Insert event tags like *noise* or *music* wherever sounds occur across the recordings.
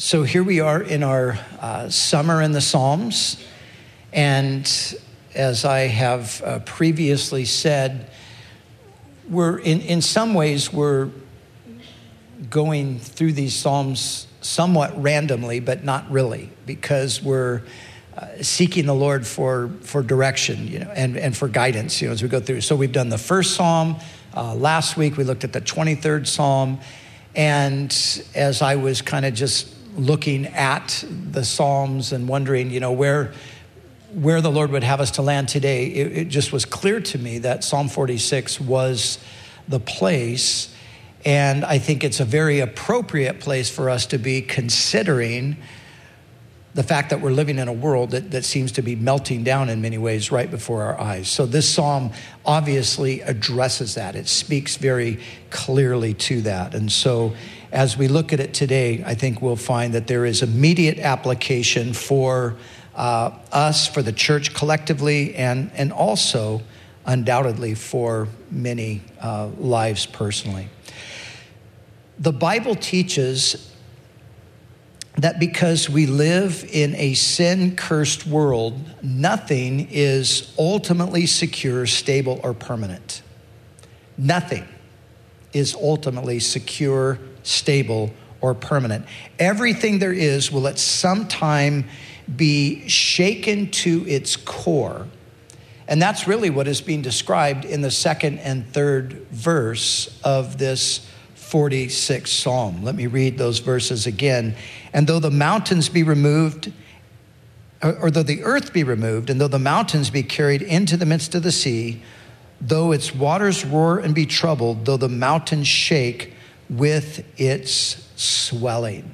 So here we are in our uh, summer in the Psalms. And as I have uh, previously said, we're in, in some ways, we're going through these Psalms somewhat randomly, but not really, because we're uh, seeking the Lord for, for direction you know, and, and for guidance you know, as we go through. So we've done the first Psalm. Uh, last week we looked at the 23rd Psalm. And as I was kind of just looking at the Psalms and wondering, you know, where, where the Lord would have us to land today, it, it just was clear to me that Psalm 46 was the place. And I think it's a very appropriate place for us to be considering the fact that we're living in a world that, that seems to be melting down in many ways right before our eyes. So, this psalm obviously addresses that. It speaks very clearly to that. And so, as we look at it today, I think we'll find that there is immediate application for uh, us, for the church collectively, and, and also undoubtedly for many uh, lives personally. The Bible teaches that because we live in a sin cursed world, nothing is ultimately secure, stable, or permanent. Nothing is ultimately secure, stable, or permanent. Everything there is will at some time be shaken to its core. And that's really what is being described in the second and third verse of this 46th Psalm. Let me read those verses again. And though the mountains be removed, or, though the earth be removed, and though the mountains be carried into the midst of the sea, though its waters roar and be troubled, though the mountains shake with its swelling.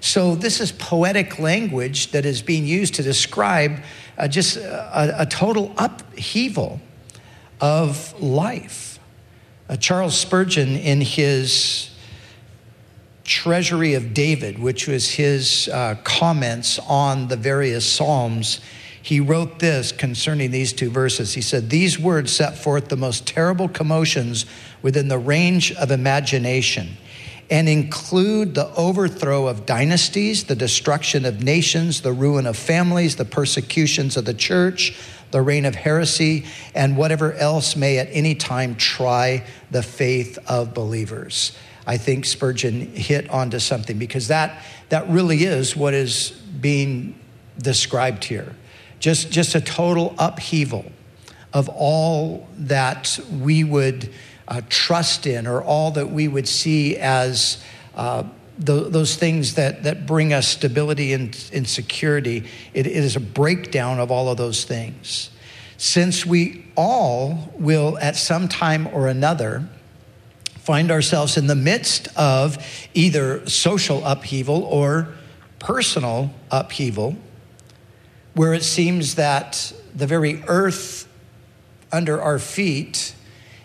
So, this is poetic language that is being used to describe uh, just a, a, total upheaval of life. Uh, Charles Spurgeon, in his treasury of David, which was his uh, comments on the various Psalms, he wrote this concerning these two verses. He said, These words set forth the most terrible commotions within the range of imagination and include the overthrow of dynasties, the destruction of nations, the ruin of families, the persecutions of the church, the reign of heresy, and whatever else may at any time try the faith of believers. I think Spurgeon hit onto something because that, that really is what is being described here. Just, just a total upheaval of all that we would uh, trust in or all that we would see as uh, the, those things that, that bring us stability and, and security. It, it is a breakdown of all of those things. Since we all will, at some time or another, find ourselves in the midst of either social upheaval or personal upheaval, where it seems that the very earth under our feet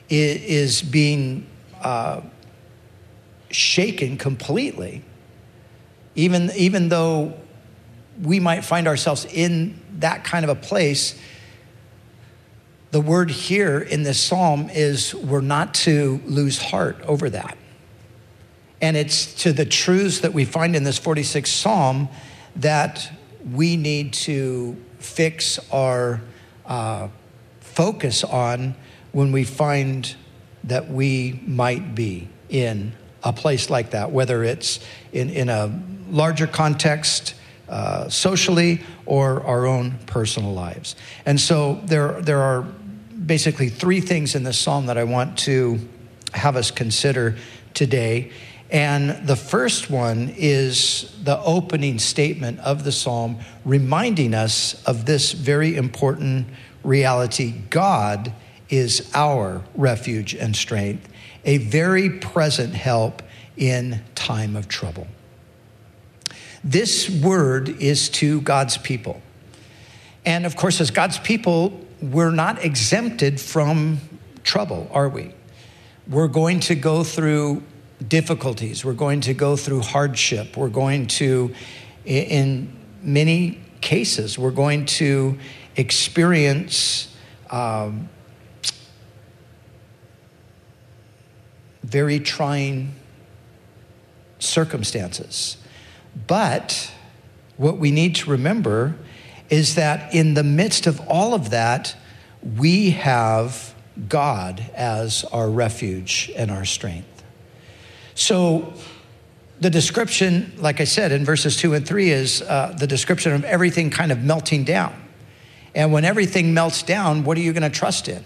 is being uh, shaken completely, even, even though we might find ourselves in that kind of a place the word here in this psalm is we're not to lose heart over that. And it's to the truths that we find in this 46th psalm that we need to fix our uh, focus on when we find that we might be in a place like that, whether it's in, in a larger context, uh, socially, or our own personal lives. And so there, there are basically three things in this psalm that I want to have us consider today. And the first one is the opening statement of the psalm, reminding us of this very important reality God is our refuge and strength, a very present help in time of trouble. This word is to God's people. And of course, as God's people, we're not exempted from trouble, are we? We're going to go through difficulties. We're going to go through hardship. We're going to, in many cases, we're going to experience um, very trying circumstances. But what we need to remember is that in the midst of all of that, we have God as our refuge and our strength. So, the description, like I said in verses two and three, is uh, the description of everything kind of melting down. And when everything melts down, what are you going to trust in?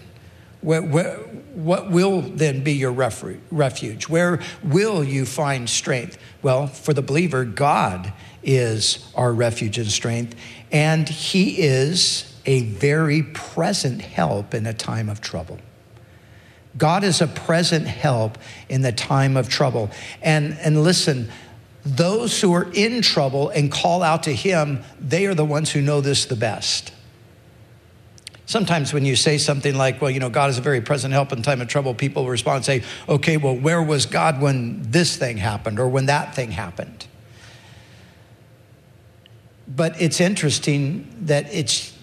What will then be your refuge? Where will you find strength? Well, for the believer, God is our refuge and strength, and He is a very present help in a time of trouble. God is a present help in the time of trouble. And, and listen, those who are in trouble and call out to Him, they are the ones who know this the best. Sometimes when you say something like, well, you know, God is a very present help in time of trouble, people respond and say, okay, well, where was God when this thing happened or when that thing happened? But it's interesting that it's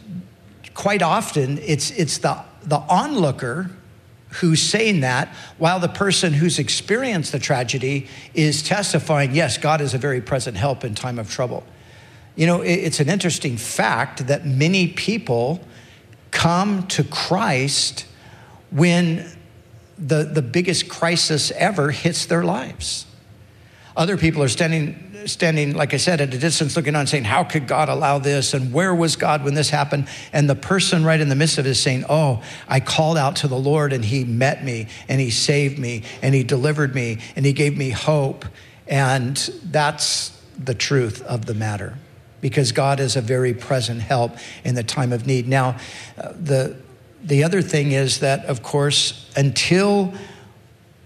quite often it's, it's the, the onlooker who's saying that while the person who's experienced the tragedy is testifying, yes, God is a very present help in time of trouble. You know, it's an interesting fact that many people come to Christ when the, the biggest crisis ever hits their lives. Other people are standing standing, like I said, at a distance looking on, saying, How could God allow this? And where was God when this happened? And the person right in the midst of it is saying, Oh, I called out to the Lord and He met me and He saved me and He delivered me and He gave me hope. And that's the truth of the matter because God is a very present help in the time of need. Now, uh, the, the other thing is that, of course, until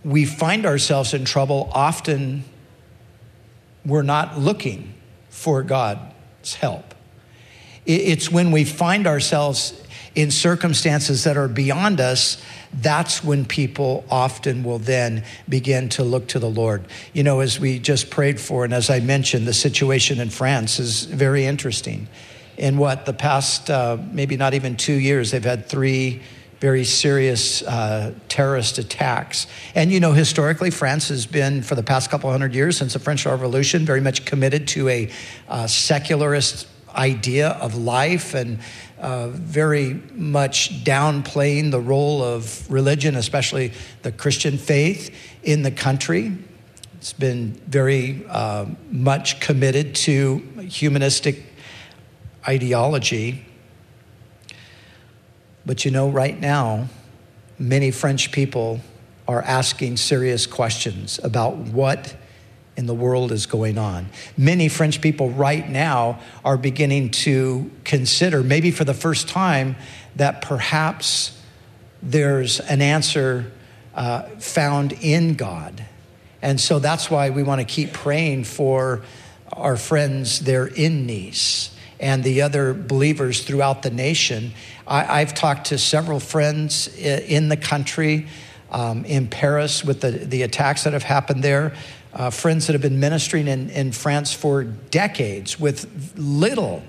we find ourselves in trouble, often we're not looking for God's help. It's when we find ourselves in circumstances that are beyond us, that's when people often will then begin to look to the Lord. You know, as we just prayed for, and as I mentioned, the situation in France is very interesting. In what, the past uh, maybe not even two years, they've had three very serious uh, terrorist attacks. And you know, historically, France has been, for the past couple hundred years since the French Revolution, very much committed to a uh, secularist idea of life and uh, very much downplaying the role of religion, especially the Christian faith, in the country. It's been very uh, much committed to humanistic ideology. But you know, right now, many French people are asking serious questions about what in the world is going on. Many French people right now are beginning to consider, maybe for the first time, that perhaps there's an answer uh, found in God. And so that's why we want to keep praying for our friends there in Nice and the other believers throughout the nation. I, have talked to several friends in the country, um, in Paris, with the, the attacks that have happened there. Uh, friends that have been ministering in, in France for decades with little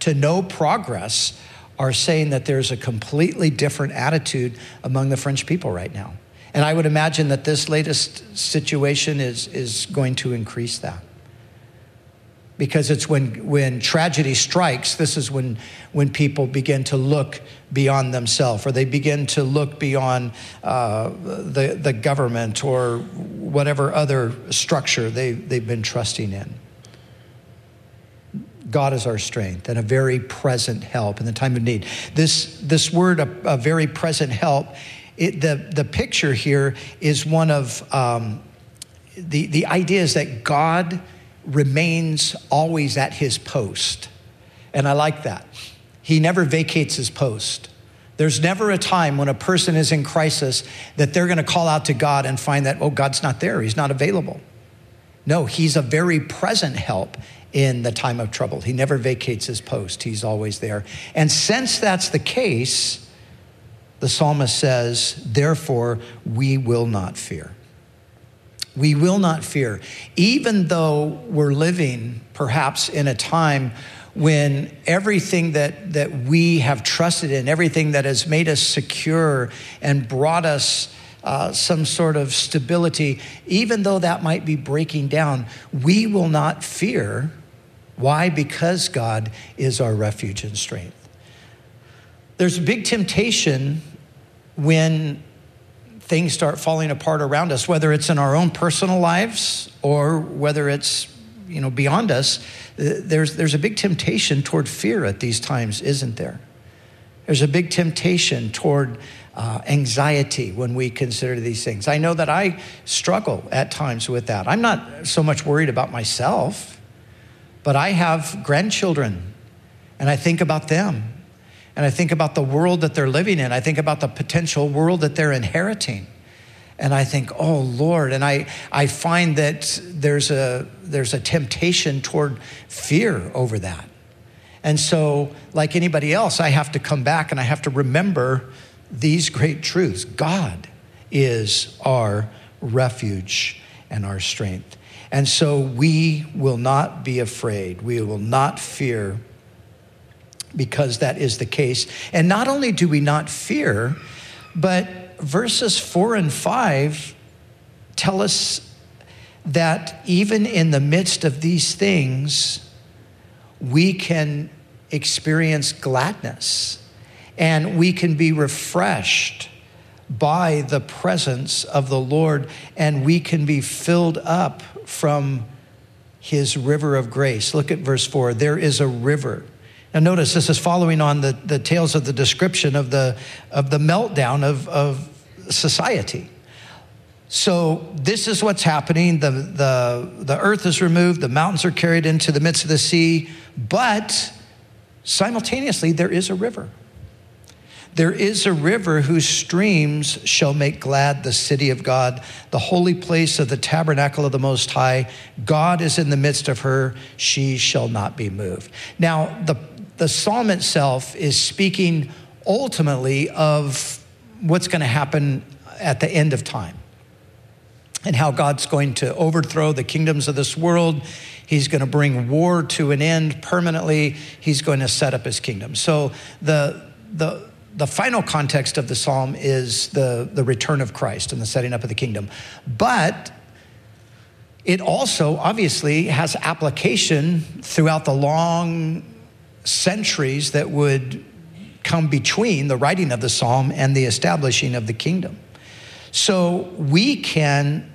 to no progress are saying that there's a completely different attitude among the French people right now. And I would imagine that this latest situation is, is going to increase that because it's when, when tragedy strikes, this is when, when people begin to look beyond themselves or they begin to look beyond uh, the, the government or whatever other structure they, they've been trusting in. God is our strength and a very present help in the time of need. This, this word, a, a very present help, it, the, the picture here is one of um, the, the idea is that God remains always at his post. And I like that. He never vacates his post. There's never a time when a person is in crisis that they're going to call out to God and find that, oh, God's not there, he's not available. No, he's a very present help in the time of trouble. He never vacates his post, he's always there. And since that's the case, the psalmist says, therefore, we will not fear. We will not fear, even though we're living perhaps in a time when everything that, that we have trusted in, everything that has made us secure and brought us uh, some sort of stability, even though that might be breaking down, we will not fear. Why? Because God is our refuge and strength. There's a big temptation when things start falling apart around us, whether it's in our own personal lives or whether it's you know beyond us. There's, there's a big temptation toward fear at these times, isn't there? There's a big temptation toward uh, anxiety when we consider these things. I know that I struggle at times with that. I'm not so much worried about myself, but I have grandchildren and I think about them. And I think about the world that they're living in. I think about the potential world that they're inheriting. And I think, oh Lord, and I, I find that there's a, there's a temptation toward fear over that. And so, like anybody else, I have to come back and I have to remember these great truths. God is our refuge and our strength. And so we will not be afraid. We will not fear because that is the case. And not only do we not fear, but verses four and five tell us that even in the midst of these things, we can experience gladness and we can be refreshed by the presence of the Lord, and we can be filled up from his river of grace. Look at verse 4 there is a river. Now, notice this is following on the, the tales of the description of the, of the meltdown of, of society. So, this is what's happening. The, the, the earth is removed, the mountains are carried into the midst of the sea, but simultaneously, there is a river. There is a river whose streams shall make glad the city of God, the holy place of the tabernacle of the Most High. God is in the midst of her, she shall not be moved. Now, the, the psalm itself is speaking ultimately of what's going to happen at the end of time and how God's going to overthrow the kingdoms of this world. He's going to bring war to an end permanently. He's going to set up his kingdom. So the, the, the final context of the psalm is the, the return of Christ and the setting up of the kingdom. But it also obviously has application throughout the long centuries that would come between the writing of the psalm and the establishing of the kingdom. So we can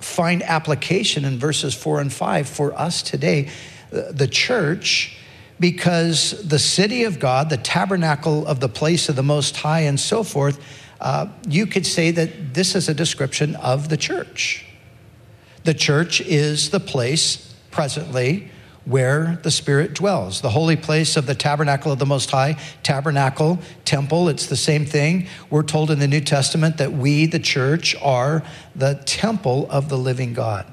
find application in verses four and five for us today, the church because the city of God, the tabernacle of the place of the Most High, and so forth, uh, you could say that this is a description of the church. The church is the place presently where the Spirit dwells, the holy place of the tabernacle of the Most High, tabernacle, temple, it's the same thing. We're told in the New Testament that we, the church, are the temple of the living God.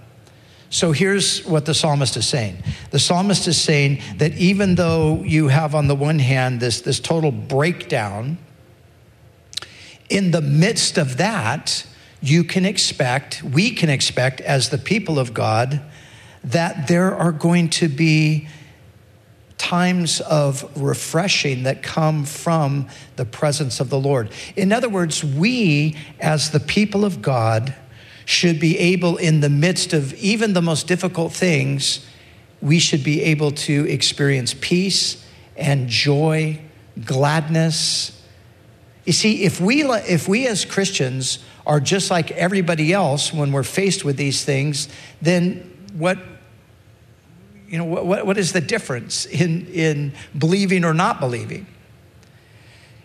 So here's what the psalmist is saying. The psalmist is saying that even though you have, on the one hand, this, this total breakdown, in the midst of that, you can expect, we can expect as the people of God, that there are going to be times of refreshing that come from the presence of the Lord. In other words, we, as the people of God, should be able, in the midst of even the most difficult things, we should be able to experience peace and joy, gladness. You see, if we, if we as Christians are just like everybody else when we're faced with these things, then what, you know, what, what is the difference in, in believing or not believing?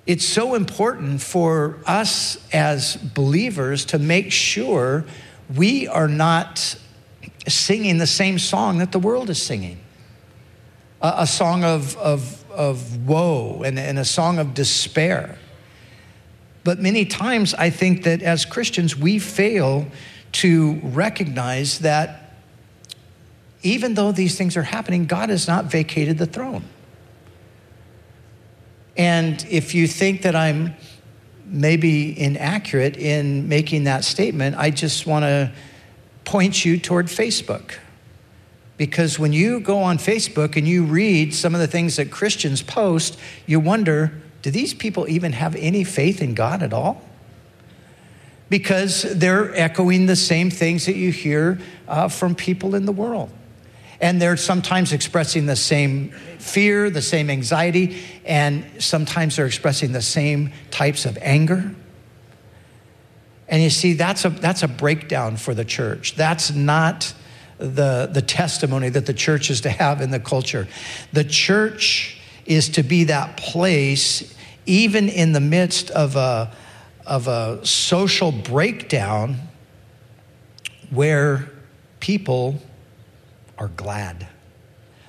it's so important for us as believers to make sure we are not singing the same song that the world is singing a, a song of, of, of woe and, and a song of despair. But many times, I think that as Christians, we fail to recognize that even though these things are happening, God has not vacated the throne. And if you think that I'm maybe inaccurate in making that statement, I just want to point you toward Facebook. Because when you go on Facebook and you read some of the things that Christians post, you wonder do these people even have any faith in God at all? because they're echoing the same things that you hear uh, from people in the world. And they're sometimes expressing the same fear, the same anxiety, and sometimes they're expressing the same types of anger. And you see, that's a, that's a breakdown for the church. That's not the, the testimony that the church is to have in the culture. The church is to be that place, even in the midst of a, of a social breakdown, where people are glad,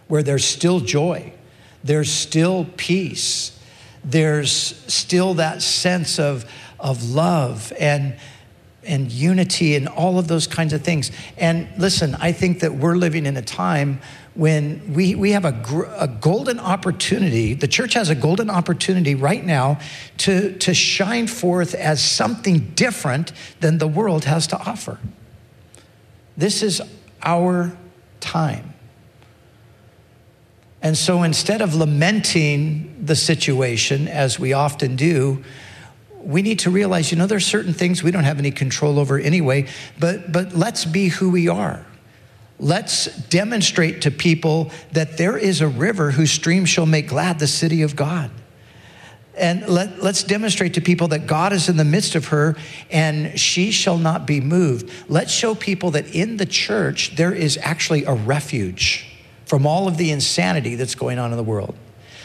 where there's still joy, there's still peace, there's still that sense of, of love and and unity and all of those kinds of things. And listen, I think that we're living in a time when we, we have a, gr- a golden opportunity, the church has a golden opportunity right now to, to shine forth as something different than the world has to offer. This is our time. And so instead of lamenting the situation, as we often do, we need to realize, you know, there's certain things we don't have any control over anyway, but, but let's be who we are. Let's demonstrate to people that there is a river whose stream shall make glad the city of God. And let, let's demonstrate to people that God is in the midst of her and she shall not be moved. Let's show people that in the church there is actually a refuge from all of the insanity that's going on in the world.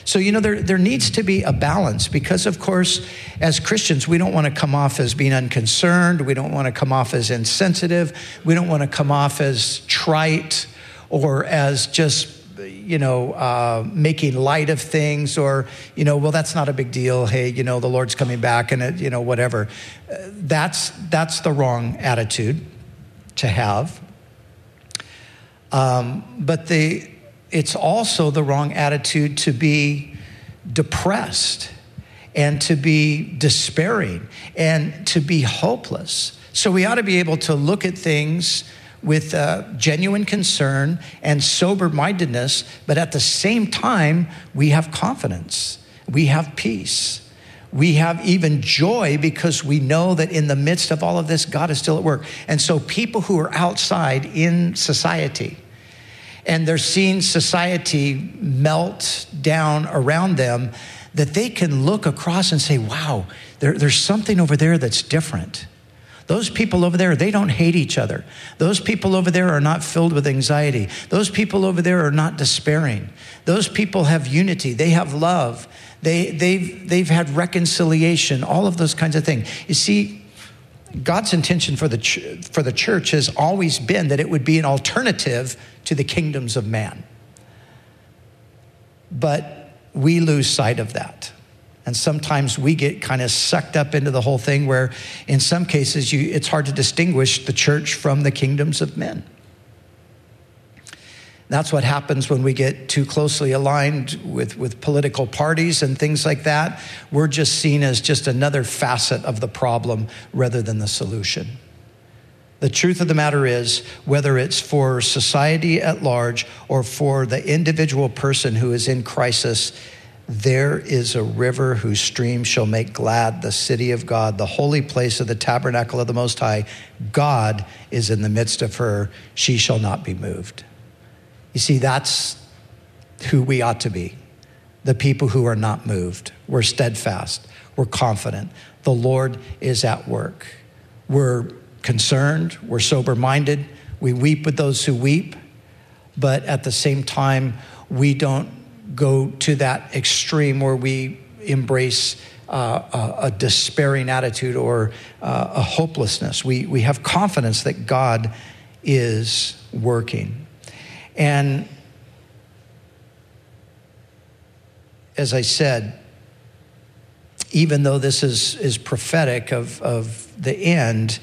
So, you know, there, there needs to be a balance because, of course, as Christians, we don't want to come off as being unconcerned. We don't want to come off as insensitive. We don't want to come off as trite or as just you know, uh, making light of things or, you know, well, that's not a big deal. Hey, you know, the Lord's coming back and, it, you know, whatever. Uh, that's, that's the wrong attitude to have. Um, but the, it's also the wrong attitude to be depressed and to be despairing and to be hopeless. So we ought to be able to look at things with uh, genuine concern and sober mindedness, but at the same time, we have confidence, we have peace. We have even joy because we know that in the midst of all of this, God is still at work. And so, people who are outside in society, and they're seeing society melt down around them, that they can look across and say, wow, there, there's something over there that's different. Those people over there, they don't hate each other. Those people over there are not filled with anxiety. Those people over there are not despairing. Those people have unity, they have love, they, they've, they've had reconciliation, all of those kinds of things. You see, God's intention for the, ch- for the church has always been that it would be an alternative to the kingdoms of man. But we lose sight of that. And sometimes we get kind of sucked up into the whole thing where, in some cases, you, it's hard to distinguish the church from the kingdoms of men. That's what happens when we get too closely aligned with, with political parties and things like that. We're just seen as just another facet of the problem rather than the solution. The truth of the matter is, whether it's for society at large or for the individual person who is in crisis, there is a river whose stream shall make glad the city of God, the holy place of the tabernacle of the Most High. God is in the midst of her. She shall not be moved. You see, that's who we ought to be the people who are not moved. We're steadfast, we're confident. The Lord is at work. We're concerned, we're sober minded, we weep with those who weep, but at the same time, we don't go to that extreme where we embrace uh, a, a, despairing attitude or uh, a hopelessness. We, we have confidence that God is working. And as I said, even though this is, is prophetic of, of the end,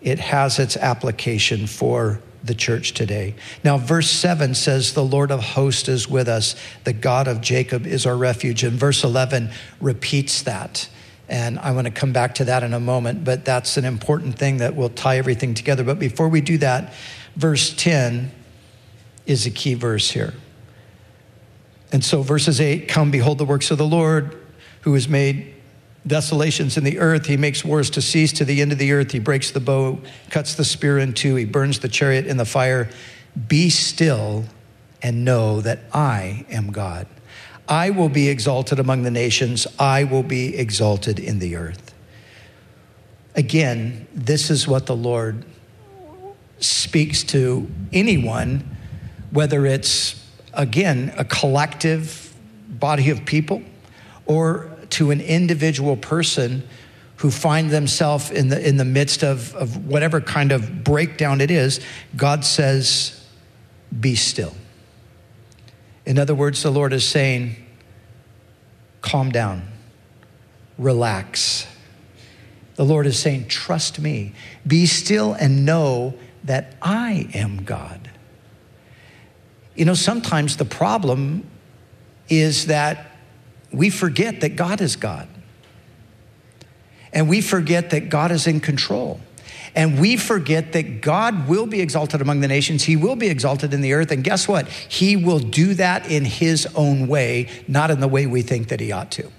it has its application for the church today. Now, verse 7 says, The Lord of hosts is with us, the God of Jacob is our refuge. And verse 11 repeats that. And I want to come back to that in a moment, but that's an important thing that will tie everything together. But before we do that, verse 10 is a key verse here. And so, verses 8 come, behold the works of the Lord who has made desolations in the earth. He makes wars to cease to the end of the earth. He breaks the bow, cuts the spear in two. He burns the chariot in the fire. Be still and know that I am God. I will be exalted among the nations. I will be exalted in the earth. Again, this is what the Lord speaks to anyone, whether it's, again, a collective body of people or to an individual person who find themselves in the, in the midst of, of whatever kind of breakdown it is, God says, Be still. In other words, the Lord is saying, Calm down, relax. The Lord is saying, Trust me, be still and know that I am God. You know, sometimes the problem is that we forget that God is God. And we forget that God is in control. And we forget that God will be exalted among the nations. He will be exalted in the earth. And guess what? He will do that in His own way, not in the way we think that He ought to.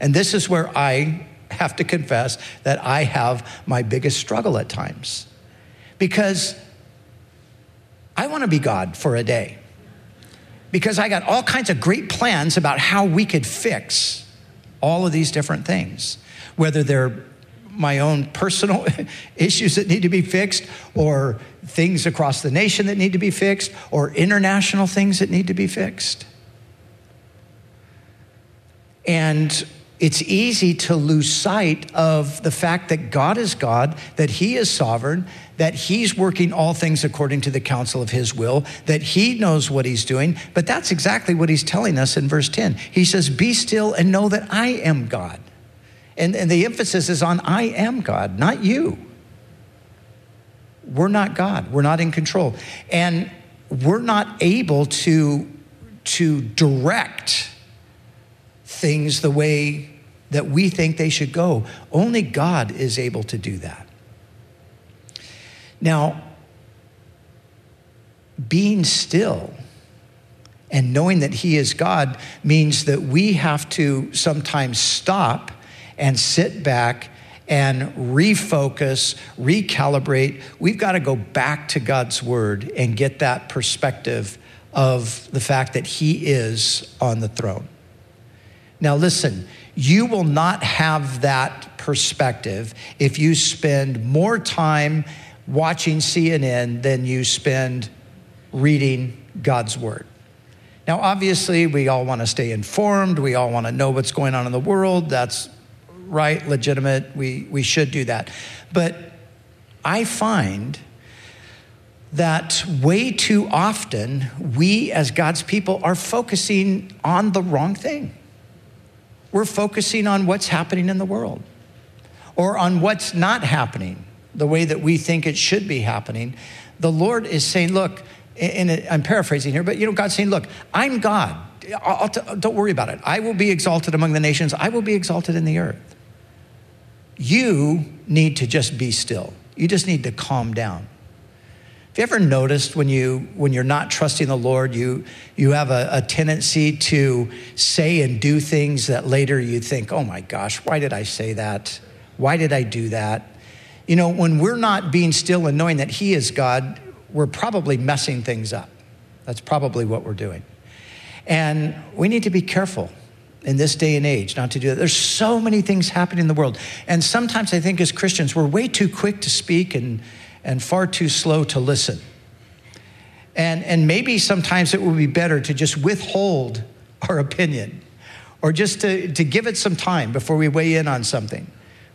And this is where I have to confess that I have my biggest struggle at times. Because I want to be God for a day because I got all kinds of great plans about how we could fix all of these different things, whether they're my own personal *laughs* issues that need to be fixed, or things across the nation that need to be fixed, or international things that need to be fixed. And it's easy to lose sight of the fact that God is God, that He is sovereign, that He's working all things according to the counsel of His will, that He knows what He's doing. But that's exactly what He's telling us in verse 10. He says, Be still and know that I am God. And, and the emphasis is on I am God, not you. We're not God, we're not in control. And we're not able to, to direct things the way that we think they should go. Only God is able to do that. Now, being still and knowing that He is God means that we have to sometimes stop and sit back and refocus, recalibrate. We've got to go back to God's Word and get that perspective of the fact that He is on the throne. Now, listen, you will not have that perspective if you spend more time watching CNN than you spend reading God's Word. Now, obviously, we all want to stay informed. We all want to know what's going on in the world. That's right, legitimate. We, we should do that. But I find that way too often we, as God's people, are focusing on the wrong thing. We're focusing on what's happening in the world or on what's not happening the way that we think it should be happening. The Lord is saying, Look, and I'm paraphrasing here, but you know, God's saying, Look, I'm God. I'll, don't worry about it. I will be exalted among the nations, I will be exalted in the earth. You need to just be still. You just need to calm down. Have you ever noticed when you when you're not trusting the Lord, you you have a, a, tendency to say and do things that later you think, oh my gosh, why did I say that? Why did I do that? You know, when we're not being still and knowing that He is God, we're probably messing things up. That's probably what we're doing. And we need to be careful in this day and age not to do that. There's so many things happening in the world. And sometimes I think as Christians, we're way too quick to speak and, and far too slow to listen. And, and maybe sometimes it would be better to just withhold our opinion or just to, to give it some time before we weigh in on something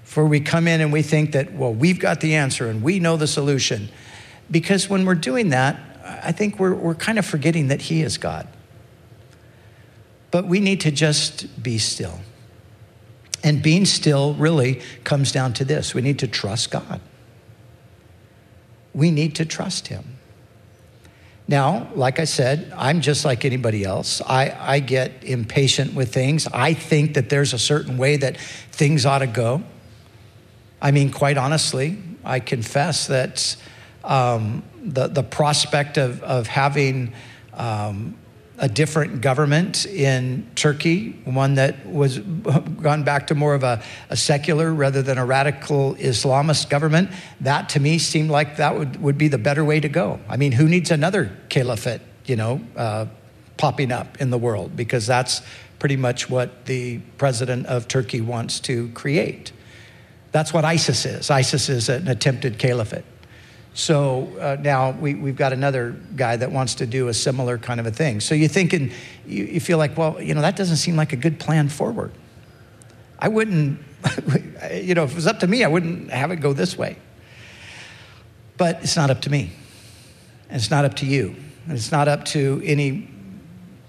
before we come in and we think that, well, we've got the answer and we know the solution. Because when we're doing that, I think we're, we're kind of forgetting that He is God. But we need to just be still. And being still really comes down to this we need to trust God. We need to trust Him. Now, like I said, I'm just like anybody else. I, I get impatient with things. I think that there's a certain way that things ought to go. I mean, quite honestly, I confess that um, the, the prospect of, of having um, a different government in Turkey, one that was gone back to more of a, a, secular rather than a radical Islamist government, that to me seemed like that would, would be the better way to go. I mean, who needs another caliphate, you know, uh, popping up in the world? Because that's pretty much what the president of Turkey wants to create. That's what ISIS is. ISIS is an attempted caliphate. So uh, now we, we've got another guy that wants to do a similar kind of a thing. So you're thinking, you, you feel like, well, you know, that doesn't seem like a good plan forward. I wouldn't, *laughs* you know, if it was up to me, I wouldn't have it go this way. But it's not up to me. And it's not up to you. And it's not up to any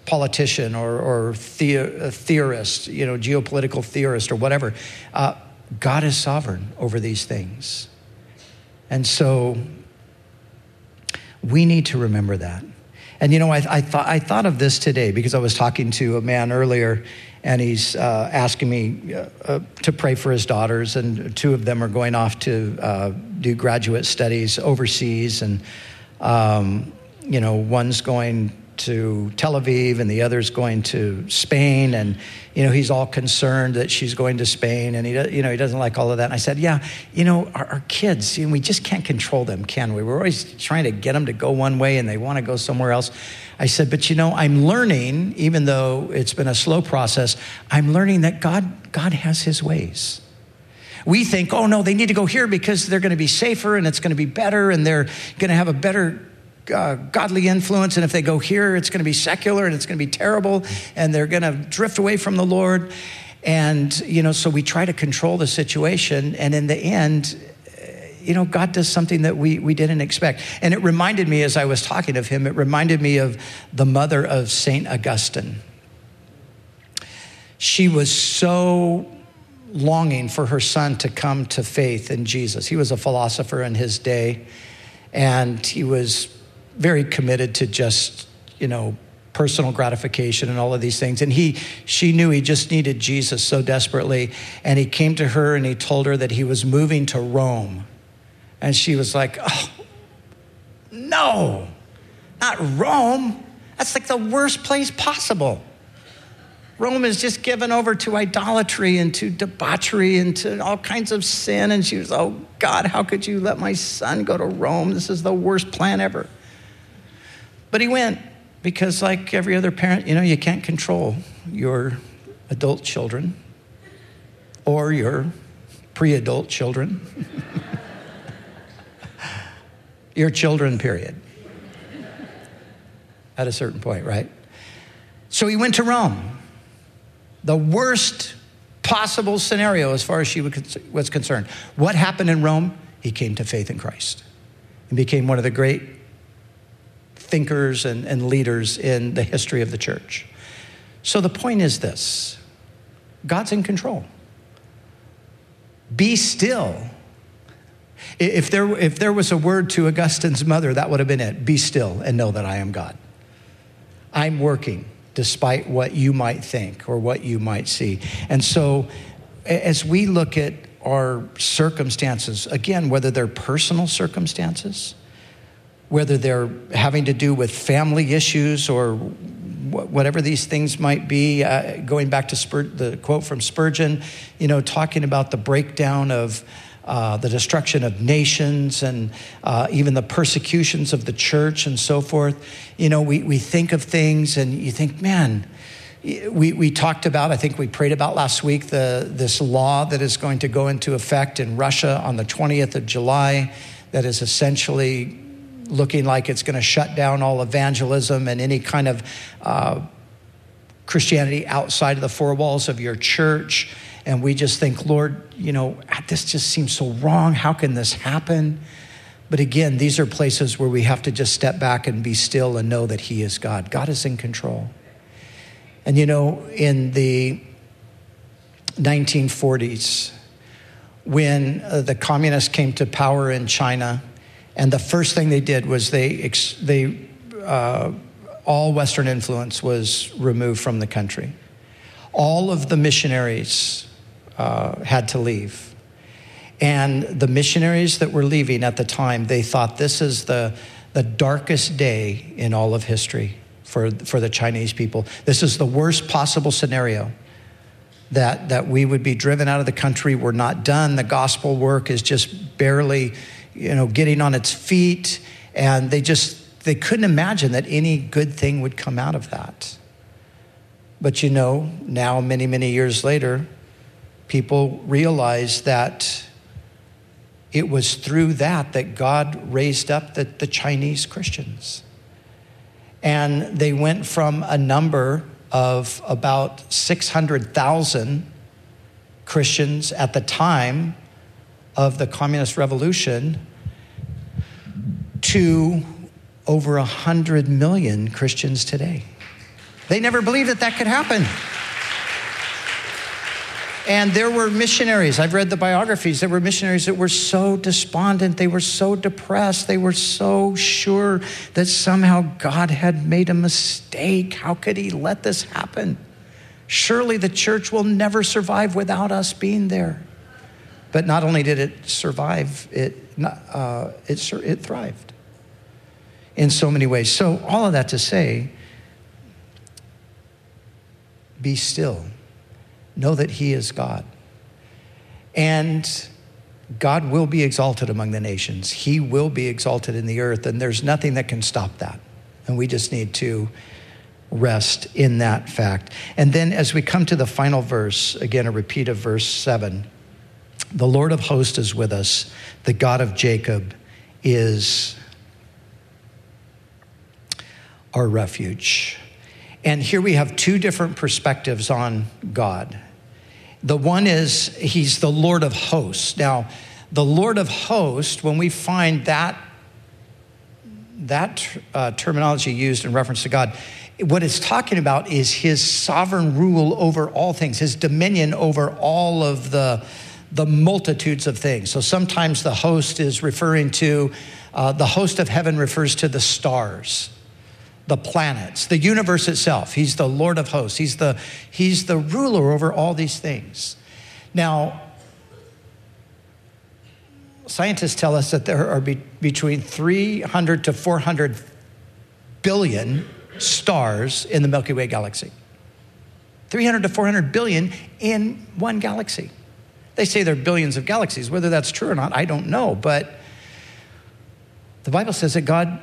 politician or, or the, theorist, you know, geopolitical theorist or whatever. Uh, God is sovereign over these things. And so we need to remember that. And you know, I, I, thought, I thought of this today because I was talking to a man earlier and he's uh, asking me uh, uh, to pray for his daughters, and two of them are going off to uh, do graduate studies overseas. And, um, you know, one's going to Tel Aviv and the other's going to Spain. And, you know, he's all concerned that she's going to Spain and he, you know, he doesn't like all of that. And I said, yeah, you know, our, our kids, you know, we just can't control them, can we? We're always trying to get them to go one way and they want to go somewhere else. I said, but you know, I'm learning, even though it's been a slow process, I'm learning that God, God has his ways. We think, oh no, they need to go here because they're going to be safer and it's going to be better and they're going to have a better uh, godly influence, and if they go here, it's going to be secular and it's going to be terrible, and they're going to drift away from the Lord. And, you know, so we try to control the situation, and in the end, you know, God does something that we, we didn't expect. And it reminded me, as I was talking of him, it reminded me of the mother of St. Augustine. She was so longing for her son to come to faith in Jesus. He was a philosopher in his day, and he was very committed to just, you know, personal gratification and all of these things. And he, she knew he just needed Jesus so desperately. And he came to her and he told her that he was moving to Rome. And she was like, oh, no, not Rome. That's like the worst place possible. Rome is just given over to idolatry and to debauchery and to all kinds of sin. And she was, oh God, how could you let my son go to Rome? This is the worst plan ever. But he went because, like every other parent, you know, you can't control your adult children or your pre adult children. *laughs* your children, period. At a certain point, right? So he went to Rome. The worst possible scenario as far as she was concerned. What happened in Rome? He came to faith in Christ and became one of the great thinkers and, and leaders in the history of the church. So the point is this God's in control. Be still. If there, if there was a word to Augustine's mother, that would have been it. Be still and know that I am God. I'm working despite what you might think or what you might see. And so, as we look at our circumstances, again, whether they're personal circumstances, whether they're having to do with family issues or whatever these things might be. Uh, going back to Spur- the quote from Spurgeon, you know, talking about the breakdown of uh, the destruction of nations and uh, even the persecutions of the church and so forth. You know, we, we think of things and you think, man, we, we talked about, I think we prayed about last week, the, this law that is going to go into effect in Russia on the 20th of July that is essentially looking like it's going to shut down all evangelism and any kind of uh, Christianity outside of the four walls of your church. And we just think, Lord, you know, this just seems so wrong. How can this happen? But again, these are places where we have to just step back and be still and know that He is God. God is in control. And you know, in the 1940s, when uh, the communists came to power in China, and the first thing they did was they, they uh, all Western influence was removed from the country. All of the missionaries uh, had to leave. And the missionaries that were leaving at the time, they thought this is the, the darkest day in all of history for, for the Chinese people. This is the worst possible scenario that, that we would be driven out of the country. We're not done. The gospel work is just barely, you know, getting on its feet. And they just, they couldn't imagine that any good thing would come out of that. But you know, now, many, many years later, people realize that it was through that that God raised up the, the Chinese Christians. And they went from a number of about 600,000 Christians at the time of the Communist Revolution to over 100 million Christians today. They never believed that that could happen. And there were missionaries, I've read the biographies, there were missionaries that were so despondent, they were so depressed, they were so sure that somehow God had made a mistake. How could He let this happen? Surely the church will never survive without us being there. But not only did it survive, it, uh, it, it thrived in so many ways. So, all of that to say, be still know that He is God. And God will be exalted among the nations. He will be exalted in the earth, and there's nothing that can stop that. And we just need to rest in that fact. And then as we come to the final verse, again, a repeat of verse 7 the Lord of hosts is with us, the God of Jacob is our refuge. And here we have two different perspectives on God. The one is he's the Lord of hosts. Now, the Lord of hosts, when we find that, that uh, terminology used in reference to God, what it's talking about is his sovereign rule over all things, his dominion over all of the, the multitudes of things. So sometimes the host is referring to, uh, the host of heaven refers to the stars the planets, the universe itself. He's the Lord of hosts. He's the, he's the ruler over all these things. Now, scientists tell us that there are be, between 300 to 400 billion stars in the Milky Way galaxy. 300 to 400 billion in one galaxy. They say there are billions of galaxies. Whether that's true or not, I don't know. But the Bible says that God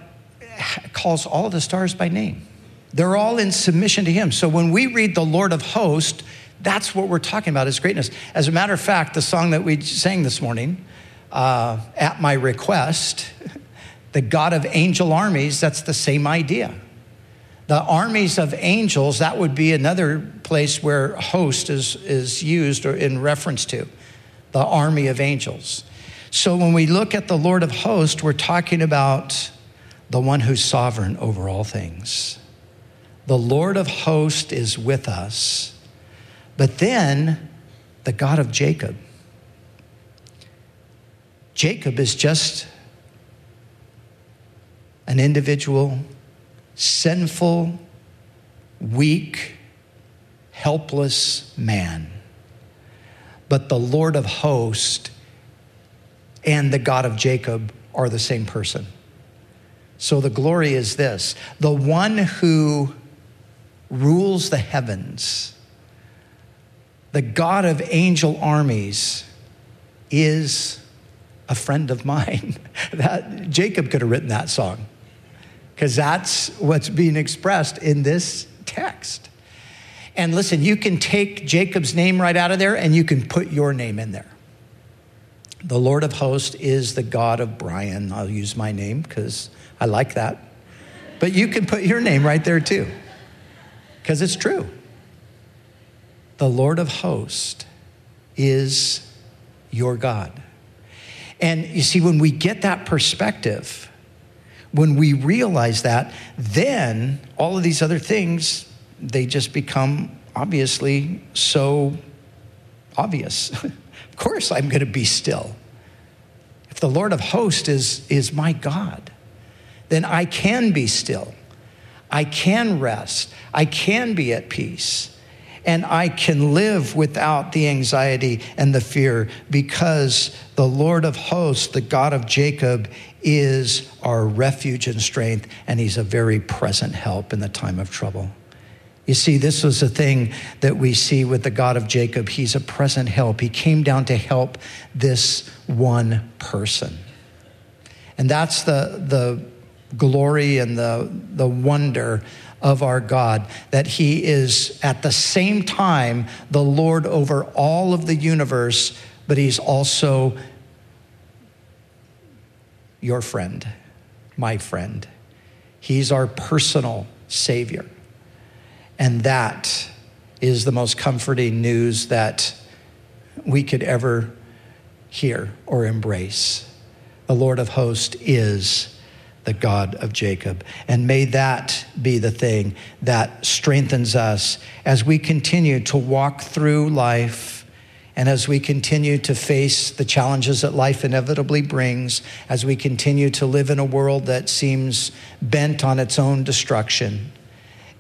calls all the stars by name. They're all in submission to him. So when we read the Lord of hosts, that's what we're talking about, his greatness. As a matter of fact, the song that we sang this morning, uh, At My Request, *laughs* the God of angel armies, that's the same idea. The armies of angels, that would be another place where host is, is used or in reference to the army of angels. So when we look at the Lord of hosts, we're talking about the one who's sovereign over all things. The Lord of hosts is with us. But then the God of Jacob. Jacob is just an individual, sinful, weak, helpless man. But the Lord of hosts and the God of Jacob are the same person. So the glory is this the one who rules the heavens, the God of angel armies, is a friend of mine. *laughs* that, Jacob could have written that song because that's what's being expressed in this text. And listen, you can take Jacob's name right out of there and you can put your name in there. The Lord of hosts is the God of Brian. I'll use my name because I like that. But you can put your name right there too, because it's true. The Lord of hosts is your God. And you see, when we get that perspective, when we realize that, then all of these other things, they just become obviously so obvious. *laughs* of course, I'm going to be still. If the Lord of hosts is, is my God, then I can be still. I can rest. I can be at peace. And I can live without the anxiety and the fear because the Lord of hosts, the God of Jacob, is our refuge and strength, and He's a very present help in the time of trouble. You see, this was a thing that we see with the God of Jacob. He's a present help. He came down to help this one person. And that's the, the glory and the, the wonder of our God, that He is at the same time the Lord over all of the universe, but He's also your friend, my friend. He's our personal Savior. And that is the most comforting news that we could ever hear or embrace. The Lord of hosts is the God of Jacob. And may that be the thing that strengthens us as we continue to walk through life and as we continue to face the challenges that life inevitably brings, as we continue to live in a world that seems bent on its own destruction,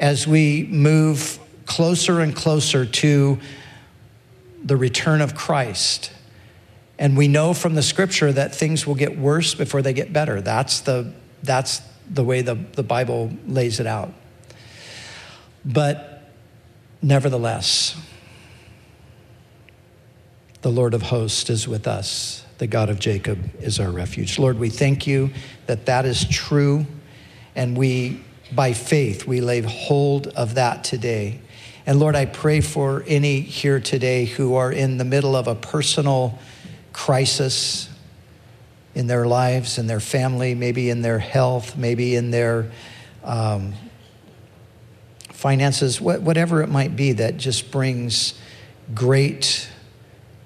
as we move closer and closer to the return of Christ. And we know from the scripture that things will get worse before they get better. That's the that's the way the, the Bible lays it out. But nevertheless, the Lord of hosts is with us. The God of Jacob is our refuge. Lord, we thank you that that is true. And we, by faith, we lay hold of that today. And Lord, I pray for any here today who are in the middle of a personal crisis, in their lives, in their family, maybe in their health, maybe in their um, finances, whatever it might be that just brings great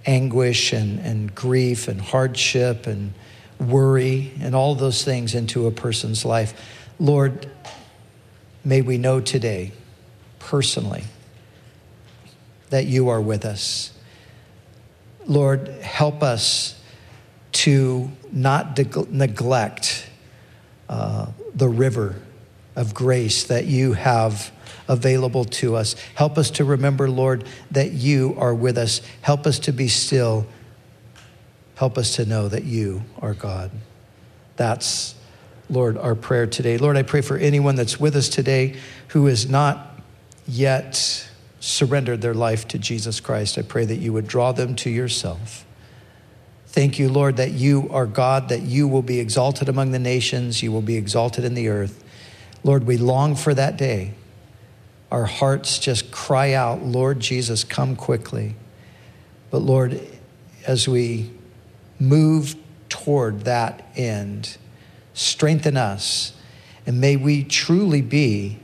anguish and, and grief and hardship and worry and all those things into a person's life. Lord, may we know today, personally, that you are with us. Lord, help us to not de- neglect uh, the river of grace that you have available to us. Help us to remember, Lord, that you are with us. Help us to be still. Help us to know that you are God. That's, Lord, our prayer today. Lord, I pray for anyone that's with us today who has not yet surrendered their life to Jesus Christ. I pray that you would draw them to yourself. Thank you, Lord, that you are God, that you will be exalted among the nations, you will be exalted in the earth. Lord, we long for that day. Our hearts just cry out, Lord Jesus, come quickly. But Lord, as we move toward that end, strengthen us, and may we truly be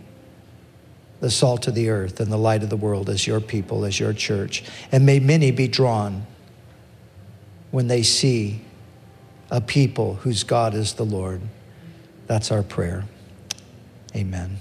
the salt of the earth and the light of the world as your people, as your church. And may many be drawn when they see a people whose God is the Lord. That's our prayer. Amen.